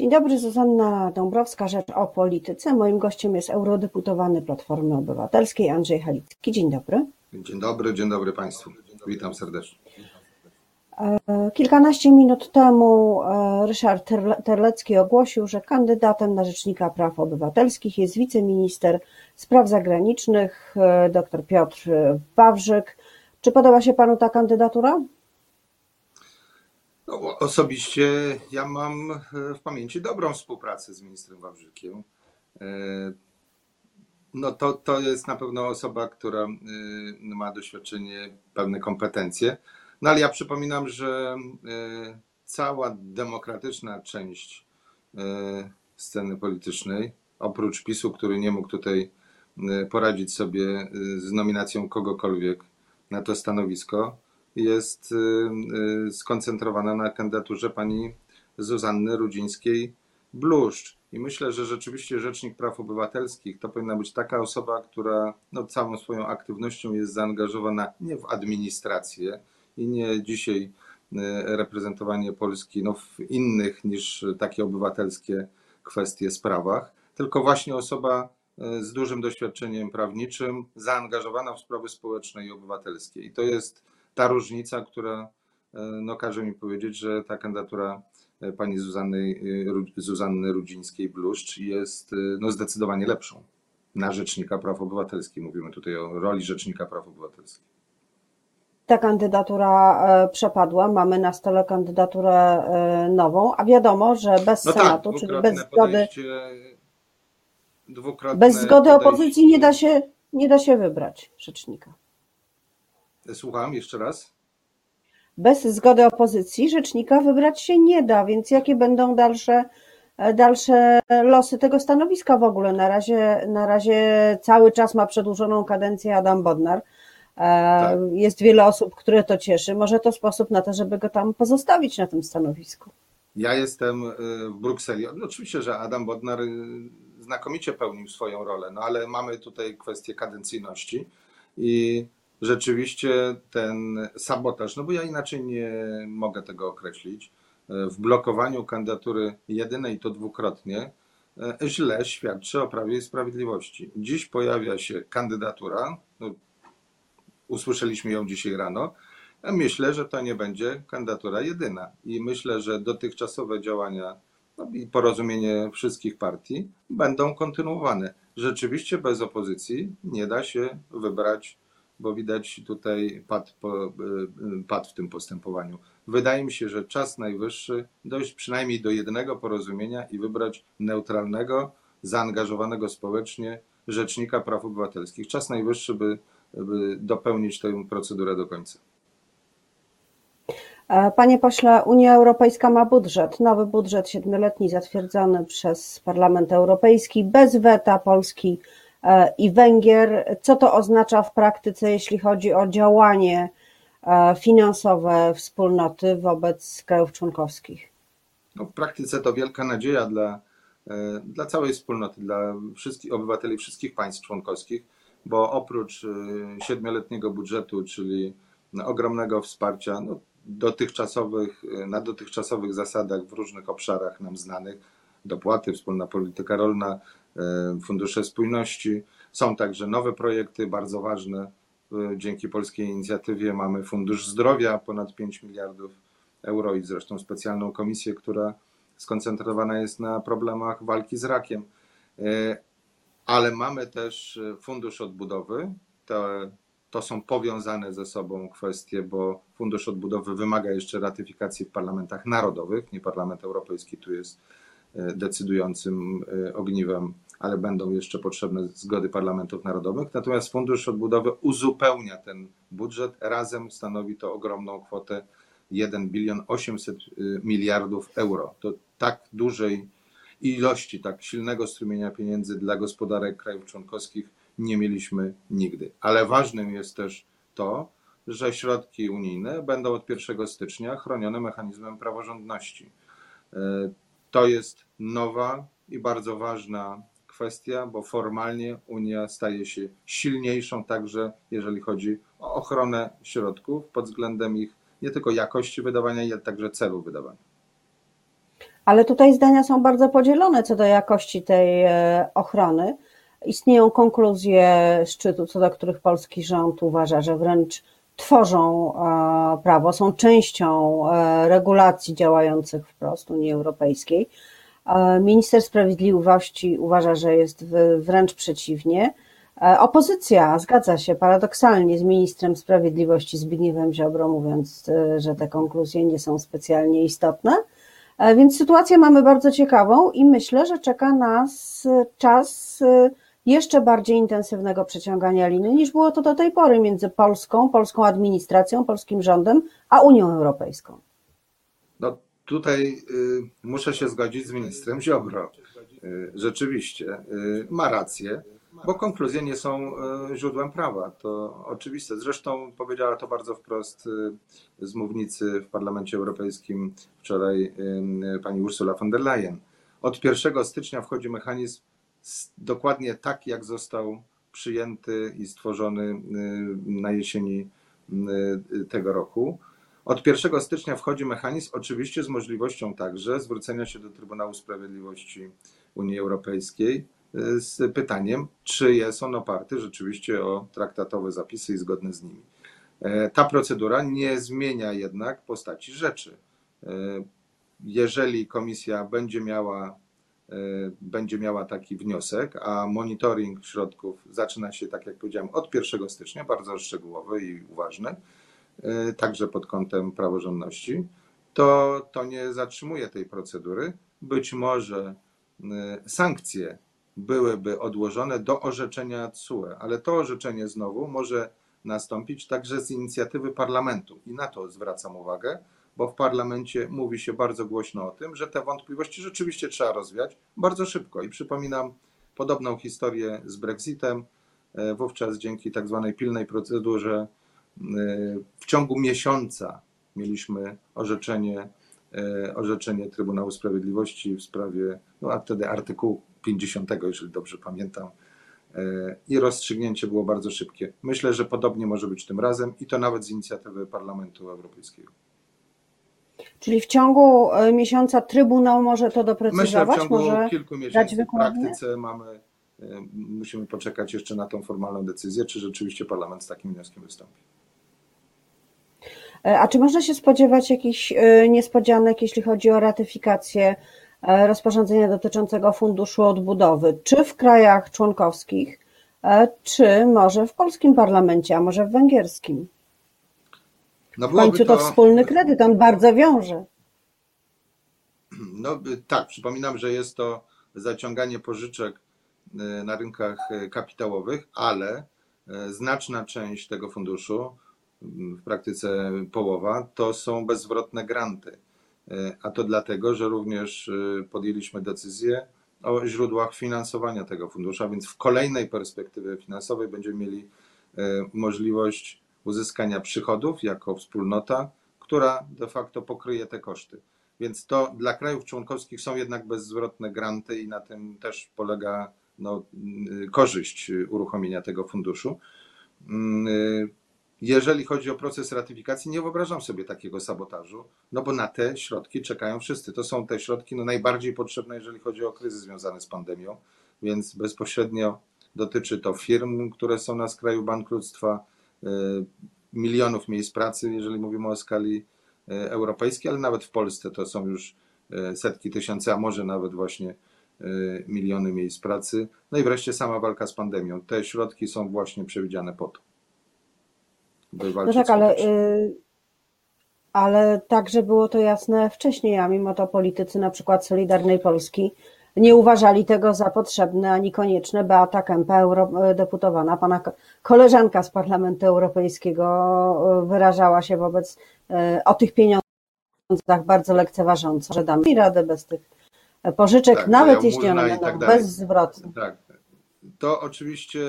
Dzień dobry, Zuzanna Dąbrowska, Rzecz o Polityce. Moim gościem jest eurodeputowany Platformy Obywatelskiej Andrzej Halicki. Dzień dobry. Dzień dobry, dzień dobry Państwu. Witam serdecznie. E, kilkanaście minut temu e, Ryszard Terlecki ogłosił, że kandydatem na Rzecznika Praw Obywatelskich jest wiceminister spraw zagranicznych e, dr Piotr Wawrzyk. Czy podoba się Panu ta kandydatura? No, osobiście ja mam e, w pamięci dobrą współpracę z ministrem Wawrzykiem. E, no to, to jest na pewno osoba, która e, ma doświadczenie, pewne kompetencje. No ale ja przypominam, że cała demokratyczna część sceny politycznej, oprócz PiSu, który nie mógł tutaj poradzić sobie z nominacją kogokolwiek na to stanowisko, jest y, y, skoncentrowana na kandydaturze pani Zuzanny Rudzińskiej-Bluszcz. I myślę, że rzeczywiście Rzecznik Praw Obywatelskich to powinna być taka osoba, która no, całą swoją aktywnością jest zaangażowana nie w administrację i nie dzisiaj y, reprezentowanie Polski no, w innych niż takie obywatelskie kwestie sprawach, tylko właśnie osoba z dużym doświadczeniem prawniczym, zaangażowana w sprawy społeczne i obywatelskie. I to jest ta różnica, która e, no, każe mi powiedzieć, że ta kandydatura e, pani Zuzanny, e, Zuzanny Rudzińskiej-Bluszcz jest no, zdecydowanie lepszą na Rzecznika Praw Obywatelskich. Mówimy tutaj o roli Rzecznika Praw Obywatelskich. Ta kandydatura przepadła, mamy na stole kandydaturę nową, a wiadomo, że bez no tak, Senatu, tak, czyli bez zgody, bez zgody opozycji nie da, się, nie da się wybrać rzecznika. Słucham jeszcze raz. Bez zgody opozycji rzecznika wybrać się nie da, więc jakie będą dalsze, dalsze losy tego stanowiska w ogóle? Na razie, na razie cały czas ma przedłużoną kadencję Adam Bodnar. E, tak. Jest wiele osób, które to cieszy. Może to sposób na to, żeby go tam pozostawić na tym stanowisku. Ja jestem e, w Brukseli. No, oczywiście, że Adam Bodnar e, znakomicie pełnił swoją rolę, no ale mamy tutaj kwestię kadencyjności i rzeczywiście ten sabotaż, no bo ja inaczej nie mogę tego określić, w blokowaniu kandydatury jedynej to dwukrotnie e, źle świadczy o Prawie i Sprawiedliwości. Dziś pojawia się kandydatura, no, usłyszeliśmy ją dzisiaj rano, myślę, że to nie będzie kandydatura jedyna i myślę, że dotychczasowe działania no i porozumienie wszystkich partii będą kontynuowane. Rzeczywiście bez opozycji nie da się wybrać bo widać tutaj pad, y, pad w tym postępowaniu. Wydaje mi się, że czas najwyższy dojść przynajmniej do jednego porozumienia i wybrać neutralnego, zaangażowanego społecznie rzecznika praw obywatelskich. Czas najwyższy, by, by dopełnić tę procedurę do końca. E, panie pośle, Unia Europejska ma budżet, nowy budżet siedmioletni zatwierdzony przez Parlament Europejski bez weta Polski i Węgier. Co to oznacza w praktyce, jeśli chodzi o działanie e, finansowe wspólnoty wobec krajów członkowskich? No, w praktyce to wielka nadzieja dla, e, dla całej wspólnoty, dla wszystkich obywateli wszystkich państw członkowskich, bo oprócz siedmioletniego budżetu, czyli ogromnego wsparcia no, dotychczasowych, na dotychczasowych zasadach w różnych obszarach nam znanych, dopłaty, wspólna polityka rolna, E, fundusze spójności. Są także nowe projekty, bardzo ważne. E, dzięki polskiej inicjatywie mamy Fundusz Zdrowia, ponad 5 miliardów euro i zresztą specjalną komisję, która skoncentrowana jest na problemach walki z rakiem. E, ale mamy też Fundusz Odbudowy. To, to są powiązane ze sobą kwestie, bo Fundusz Odbudowy wymaga jeszcze ratyfikacji w parlamentach narodowych. Nie Parlament Europejski tu jest decydującym ogniwem ale będą jeszcze potrzebne zgody parlamentów narodowych. Natomiast Fundusz Odbudowy uzupełnia ten budżet, razem stanowi to ogromną kwotę 1 bilion 800 y, miliardów euro. To tak dużej ilości, tak silnego strumienia pieniędzy dla gospodarek krajów członkowskich nie mieliśmy nigdy. Ale ważnym jest też to, że środki unijne będą od 1 stycznia chronione mechanizmem praworządności. To jest nowa i bardzo ważna kwestia, bo formalnie Unia staje się silniejszą także, jeżeli chodzi o ochronę środków pod względem ich nie tylko jakości wydawania, ale także celu wydawania. Ale tutaj zdania są bardzo podzielone co do jakości tej e, ochrony. Istnieją konkluzje szczytu, co do których polski rząd uważa, że wręcz tworzą e, prawo, są częścią e, regulacji działających wprost Unii Europejskiej. Minister Sprawiedliwości uważa, że jest wręcz przeciwnie. Opozycja zgadza się paradoksalnie z ministrem sprawiedliwości Zbigniewem Ziobro, mówiąc, że te konkluzje nie są specjalnie istotne. E, więc sytuację mamy bardzo ciekawą i myślę, że czeka nas czas e, jeszcze bardziej intensywnego przeciągania liny niż było to do tej pory między Polską, polską administracją, polskim rządem, a Unią Europejską. No tutaj y, muszę się zgodzić z ministrem Ziobro. Y, rzeczywiście y, ma rację bo konkluzje nie są e, źródłem prawa. To oczywiste. Zresztą powiedziała to bardzo wprost e, z mównicy w Parlamencie Europejskim wczoraj e, pani Ursula von der Leyen. Od 1 stycznia wchodzi mechanizm dokładnie tak, jak został przyjęty i stworzony na jesieni tego roku. Od 1 stycznia wchodzi mechanizm, oczywiście z możliwością także zwrócenia się do Trybunału Sprawiedliwości Unii Europejskiej z pytaniem, czy jest on oparty rzeczywiście o traktatowe zapisy i zgodne z nimi. E, ta procedura nie zmienia jednak postaci rzeczy. E, jeżeli komisja będzie miała, będzie miała taki wniosek, a monitoring środków zaczyna się, tak jak powiedziałem, od 1 stycznia, bardzo szczegółowy i uważny, także pod kątem praworządności, to to nie zatrzymuje tej procedury. Być może sankcje byłyby odłożone do orzeczenia TSUE, ale to orzeczenie znowu może nastąpić także z inicjatywy parlamentu i na to zwracam uwagę, bo w parlamencie mówi się bardzo głośno o tym, że te wątpliwości rzeczywiście trzeba rozwiać bardzo szybko. I przypominam podobną historię z Brexitem. E, wówczas dzięki tak zwanej pilnej procedurze e, w ciągu miesiąca mieliśmy orzeczenie, e, orzeczenie Trybunału Sprawiedliwości w sprawie, no a wtedy artykułu 50, jeżeli dobrze pamiętam. I rozstrzygnięcie było bardzo szybkie. Myślę, że podobnie może być tym razem i to nawet z inicjatywy Parlamentu Europejskiego. Czyli w ciągu e, miesiąca Trybunał może to doprecyzować? Myślę, w ciągu może kilku miesięcy. W praktyce mamy, e, musimy poczekać jeszcze na tą formalną decyzję, czy rzeczywiście Parlament z takim wnioskiem wystąpi. A czy można się spodziewać jakichś niespodzianek, jeśli chodzi o ratyfikację E, rozporządzenia dotyczącego Funduszu Odbudowy, czy w krajach członkowskich, e, czy może w polskim parlamencie, a może w węgierskim. No w końcu to... to wspólny kredyt, on bardzo wiąże. No tak, przypominam, że jest to zaciąganie pożyczek e, na rynkach kapitałowych, ale znaczna część tego funduszu, w praktyce połowa, to są bezzwrotne granty. A to dlatego, że również podjęliśmy decyzję o źródłach finansowania tego funduszu, a więc w kolejnej perspektywie finansowej będziemy mieli możliwość uzyskania przychodów jako wspólnota, która de facto pokryje te koszty. Więc to dla krajów członkowskich są jednak bezzwrotne granty i na tym też polega no, korzyść uruchomienia tego funduszu. Jeżeli chodzi o proces ratyfikacji, nie wyobrażam sobie takiego sabotażu, no bo na te środki czekają wszyscy. To są te środki no najbardziej potrzebne, jeżeli chodzi o kryzys związany z pandemią, więc bezpośrednio dotyczy to firm, które są na skraju bankructwa, milionów miejsc pracy, jeżeli mówimy o skali y, europejskiej, ale nawet w Polsce to są już y, setki tysięcy, a może nawet właśnie miliony miejsc pracy. No i wreszcie sama walka z pandemią. Te środki są właśnie przewidziane po to. No tak, ale, y, ale także było to jasne wcześniej, a mimo to politycy na przykład Solidarnej Polski nie uważali tego za potrzebne ani konieczne. Beata Kempa, eurodeputowana, pana koleżanka z Parlamentu Europejskiego, y, wyrażała się wobec y, o tych pieniądzach bardzo lekceważąco, że damy radę bez tych pożyczek, tak, nawet jeśli one będą tak bezzwrotne. Tak, to oczywiście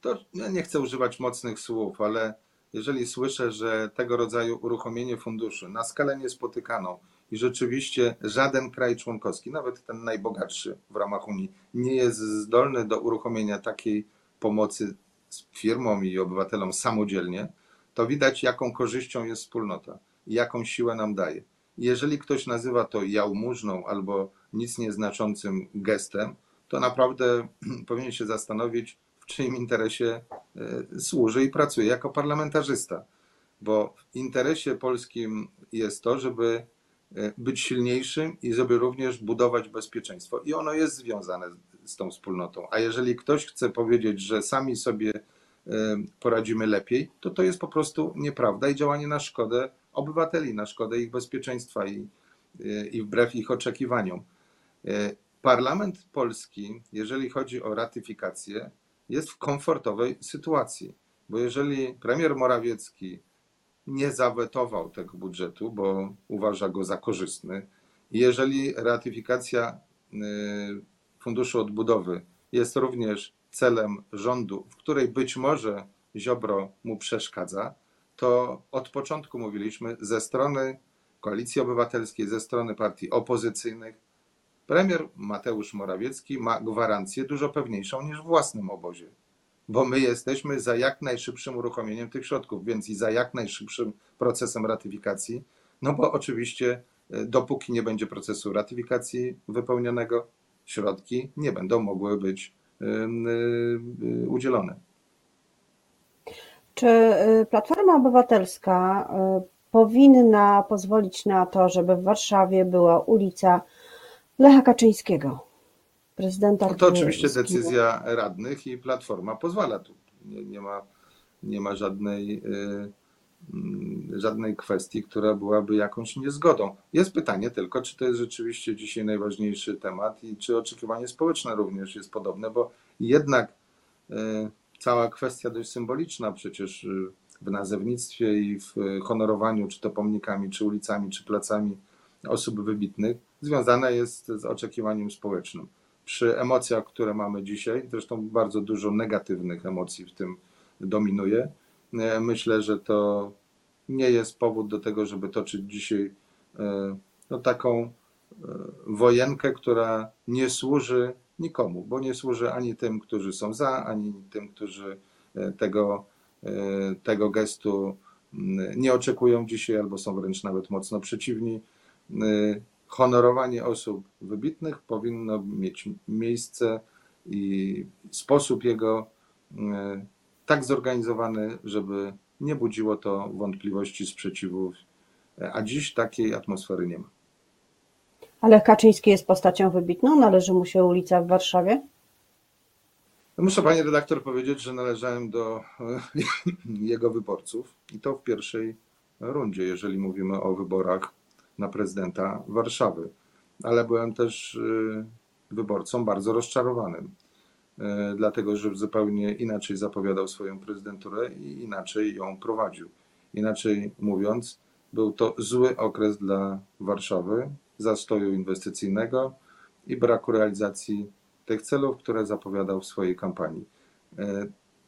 to ja nie chcę używać mocnych słów, ale jeżeli słyszę, że tego rodzaju uruchomienie funduszy na skalę niespotykaną i rzeczywiście żaden kraj członkowski, nawet ten najbogatszy w ramach Unii, nie jest zdolny do uruchomienia takiej pomocy firmom i obywatelom samodzielnie, to widać, jaką korzyścią jest wspólnota i jaką siłę nam daje. Jeżeli ktoś nazywa to jałmużną albo nic nieznaczącym gestem, to naprawdę powinien się zastanowić, w czyim interesie e, służy i pracuje jako parlamentarzysta. Bo w interesie polskim jest to, żeby być silniejszym i żeby również budować bezpieczeństwo. I ono jest związane z tą wspólnotą. A jeżeli ktoś chce powiedzieć, że sami sobie e, poradzimy lepiej, to to jest po prostu nieprawda i działanie na szkodę obywateli, na szkodę ich bezpieczeństwa i, i wbrew ich oczekiwaniom. Parlament polski, jeżeli chodzi o ratyfikację, jest w komfortowej sytuacji, bo jeżeli premier Morawiecki nie zawetował tego budżetu, bo uważa go za korzystny, jeżeli ratyfikacja y, Funduszu Odbudowy jest również celem rządu, w której być może Ziobro mu przeszkadza, to od początku mówiliśmy ze strony Koalicji Obywatelskiej, ze strony partii opozycyjnych, Premier Mateusz Morawiecki ma gwarancję dużo pewniejszą niż w własnym obozie, bo my jesteśmy za jak najszybszym uruchomieniem tych środków, więc i za jak najszybszym procesem ratyfikacji, no bo oczywiście e, dopóki nie będzie procesu ratyfikacji wypełnionego, środki nie będą mogły być e, e, udzielone. Czy Platforma Obywatelska powinna pozwolić na to, żeby w Warszawie była ulica Lecha Kaczyńskiego, prezydenta. No to oczywiście decyzja radnych i Platforma pozwala tu. Nie, nie ma, nie ma żadnej, yy, żadnej kwestii, która byłaby jakąś niezgodą. Jest pytanie tylko, czy to jest rzeczywiście dzisiaj najważniejszy temat i czy oczekiwanie społeczne również jest podobne, bo jednak yy, cała kwestia dość symboliczna przecież y, w nazewnictwie i w honorowaniu, czy to pomnikami, czy ulicami, czy placami osób wybitnych, związana jest z oczekiwaniem społecznym. Przy emocjach, które mamy dzisiaj, zresztą bardzo dużo negatywnych emocji w tym dominuje, e, myślę, że to nie jest powód do tego, żeby toczyć dzisiaj e, no, taką e, wojenkę, która nie służy nikomu, bo nie służy ani tym, którzy są za, ani tym, którzy tego, tego gestu mm, nie oczekują dzisiaj albo są wręcz nawet mocno przeciwni honorowanie osób wybitnych powinno mieć miejsce i sposób jego e, tak zorganizowany, żeby nie budziło to wątpliwości, sprzeciwów, e, a dziś takiej atmosfery nie ma. Ale Kaczyński jest postacią wybitną? Należy mu się ulica w Warszawie? Muszę pani redaktor powiedzieć, że należałem do e, jego wyborców i to w pierwszej rundzie, jeżeli mówimy o wyborach na prezydenta Warszawy. Ale byłem też y, wyborcą bardzo rozczarowanym, y, dlatego że zupełnie inaczej zapowiadał swoją prezydenturę i inaczej ją prowadził. Inaczej mówiąc, był to zły okres dla Warszawy, zastoju inwestycyjnego i braku realizacji tych celów, które zapowiadał w swojej kampanii.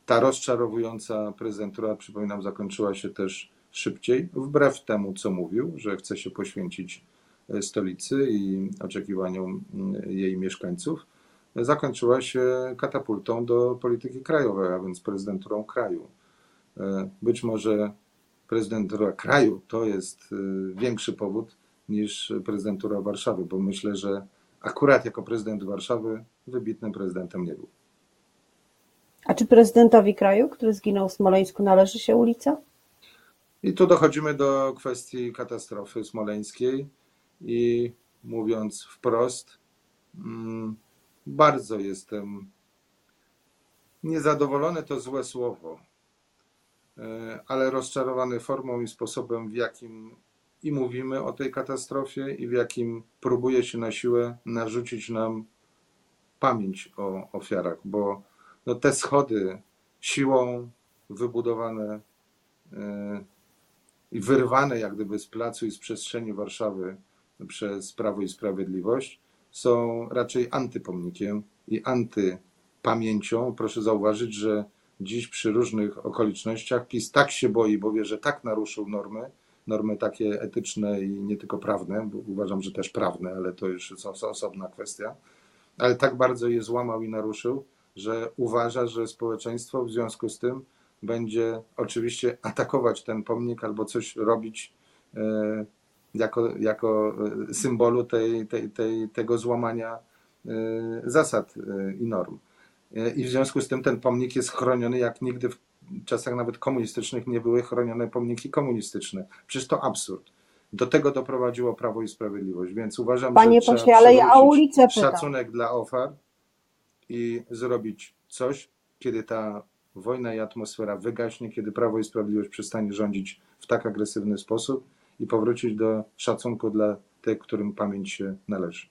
Ta rozczarowująca prezydentura, przypominam, zakończyła się też szybciej, wbrew temu, co mówił, że chce się poświęcić e, stolicy i oczekiwaniom mm, jej mieszkańców, zakończyła się katapultą do polityki krajowej, a więc prezydenturą kraju. E, być może prezydentura kraju to jest e, większy powód niż prezydentura Warszawy, bo myślę, że akurat jako prezydent Warszawy wybitnym prezydentem nie był. A czy prezydentowi kraju, który zginął w Smoleńsku, należy się ulica? I tu dochodzimy do kwestii katastrofy smoleńskiej i mówiąc wprost, mm, bardzo jestem niezadowolony, to złe słowo, e, ale rozczarowany formą i sposobem, w jakim i mówimy o tej katastrofie, i w jakim próbuje się na siłę narzucić nam pamięć o ofiarach, bo no te schody siłą wybudowane e, i wyrwane jak gdyby z placu i z przestrzeni Warszawy przez Prawo i Sprawiedliwość są raczej antypomnikiem i antypamięcią. Proszę zauważyć, że dziś przy różnych okolicznościach PiS tak się boi, bo wie, że tak naruszył normy, normy takie etyczne i nie tylko prawne, bo uważam, że też prawne, ale to już jest osobna kwestia, ale tak bardzo je złamał i naruszył, że uważa, że społeczeństwo w związku z tym będzie oczywiście atakować ten pomnik albo coś robić, e, jako, jako e, symbolu tej, tej, tej, tego złamania e, zasad i norm. I w związku z tym ten pomnik jest chroniony jak nigdy w czasach nawet komunistycznych nie były chronione pomniki komunistyczne. Przecież to absurd. Do tego doprowadziło Prawo i Sprawiedliwość, więc uważam, Panie że pośle, ale ja o ulicę pytam. szacunek dla ofiar i zrobić coś, kiedy ta wojna i atmosfera wygaśnie, kiedy Prawo i Sprawiedliwość przestanie rządzić w tak agresywny sposób i powrócić do szacunku dla tych, którym pamięć się należy.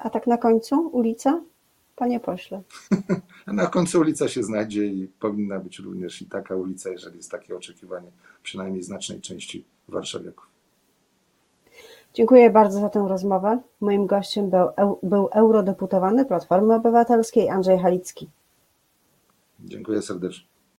A tak na końcu ulica? Panie pośle. Na końcu ulica się znajdzie i powinna być również i taka ulica, jeżeli jest takie oczekiwanie przynajmniej znacznej części warszawiaków. Dziękuję bardzo za tę rozmowę. Moim gościem był, był eurodeputowany Platformy Obywatelskiej Andrzej Halicki. Dziękuję serdecznie.